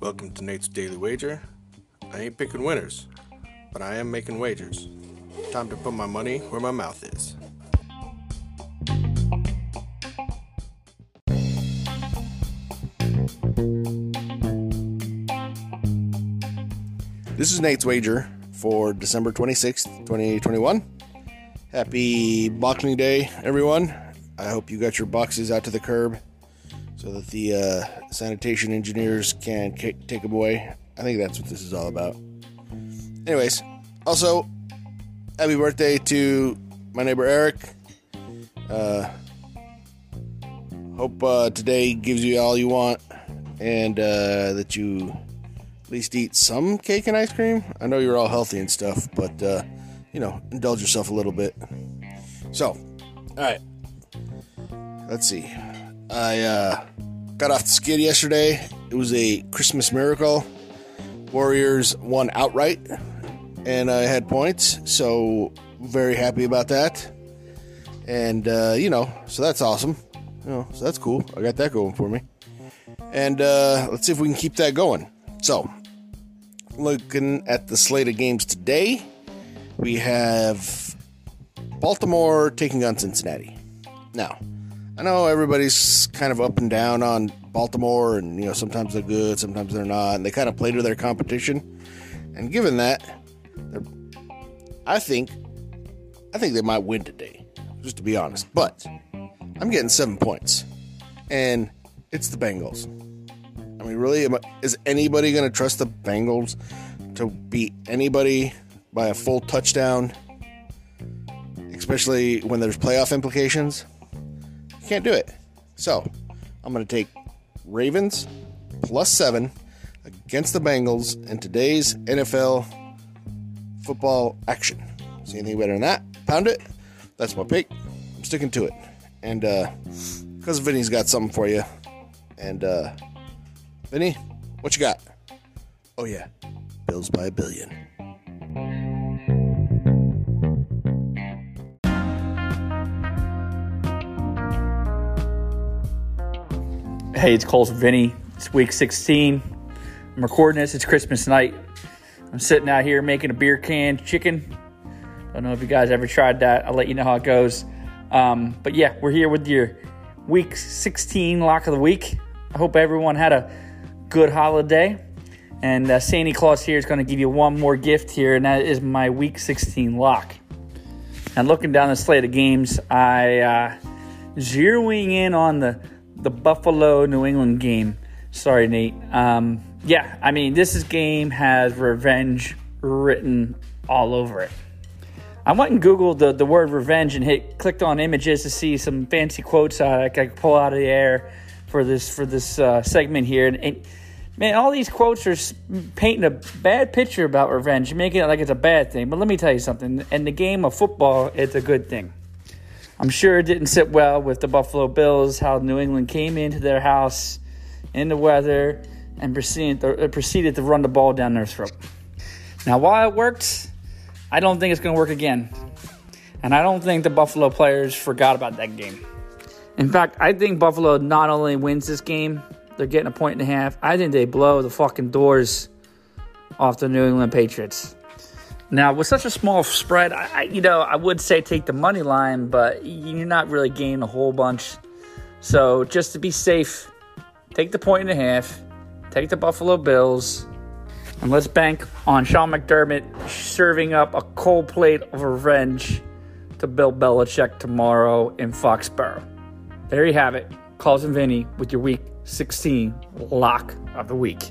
Welcome to Nate's Daily Wager. I ain't picking winners, but I am making wagers. Time to put my money where my mouth is. This is Nate's Wager for December 26th, 2021. Happy Boxing Day, everyone. I hope you got your boxes out to the curb so that the uh, sanitation engineers can k- take them away. I think that's what this is all about. Anyways, also, happy birthday to my neighbor Eric. Uh, hope uh, today gives you all you want and uh, that you at least eat some cake and ice cream. I know you're all healthy and stuff, but uh, you know, indulge yourself a little bit. So, all right, let's see. I uh, got off the skid yesterday. It was a Christmas miracle. Warriors won outright, and I had points, so very happy about that. And uh, you know, so that's awesome. You know, so that's cool. I got that going for me. And uh, let's see if we can keep that going. So, looking at the slate of games today, we have Baltimore taking on Cincinnati. Now, I know everybody's kind of up and down on Baltimore, and you know sometimes they're good, sometimes they're not, and they kind of play to their competition. And given that, I think, I think they might win today, just to be honest. But I'm getting seven points, and it's the Bengals. I mean, really, is anybody going to trust the Bengals to beat anybody by a full touchdown, especially when there's playoff implications? Can't do it. So, I'm going to take Ravens plus seven against the Bengals in today's NFL football action. See anything better than that? Pound it. That's my pick. I'm sticking to it. And uh, because Vinny's got something for you. And uh, Vinny, what you got? Oh yeah, Bills by a billion. Hey, it's Cole's Vinny. It's week 16. I'm recording this. It's Christmas night. I'm sitting out here making a beer can chicken. I don't know if you guys ever tried that. I'll let you know how it goes. Um, but yeah, we're here with your week 16 lock of the week. I hope everyone had a good holiday. And uh, Santa Claus here is going to give you one more gift here, and that is my week 16 lock. And looking down the slate of games, I uh, zeroing in on the the Buffalo New England game. Sorry, Nate. Um, yeah, I mean, this is game has revenge written all over it. I went and Googled the, the word revenge and hit clicked on images to see some fancy quotes uh, I could pull out of the air for this for this uh, segment here. And, and, man, all these quotes are painting a bad picture about revenge, making it like it's a bad thing. But let me tell you something: in the game of football, it's a good thing. I'm sure it didn't sit well with the Buffalo Bills how New England came into their house in the weather and proceeded to, uh, proceeded to run the ball down their throat. Now, while it worked, I don't think it's going to work again. And I don't think the Buffalo players forgot about that game. In fact, I think Buffalo not only wins this game, they're getting a point and a half. I think they blow the fucking doors off the New England Patriots. Now, with such a small spread, I, you know I would say take the money line, but you're not really gaining a whole bunch. So just to be safe, take the point and a half, take the Buffalo Bills, and let's bank on Sean McDermott serving up a cold plate of revenge to Bill Belichick tomorrow in Foxborough. There you have it. Calls and Vinny with your week 16 lock of the week.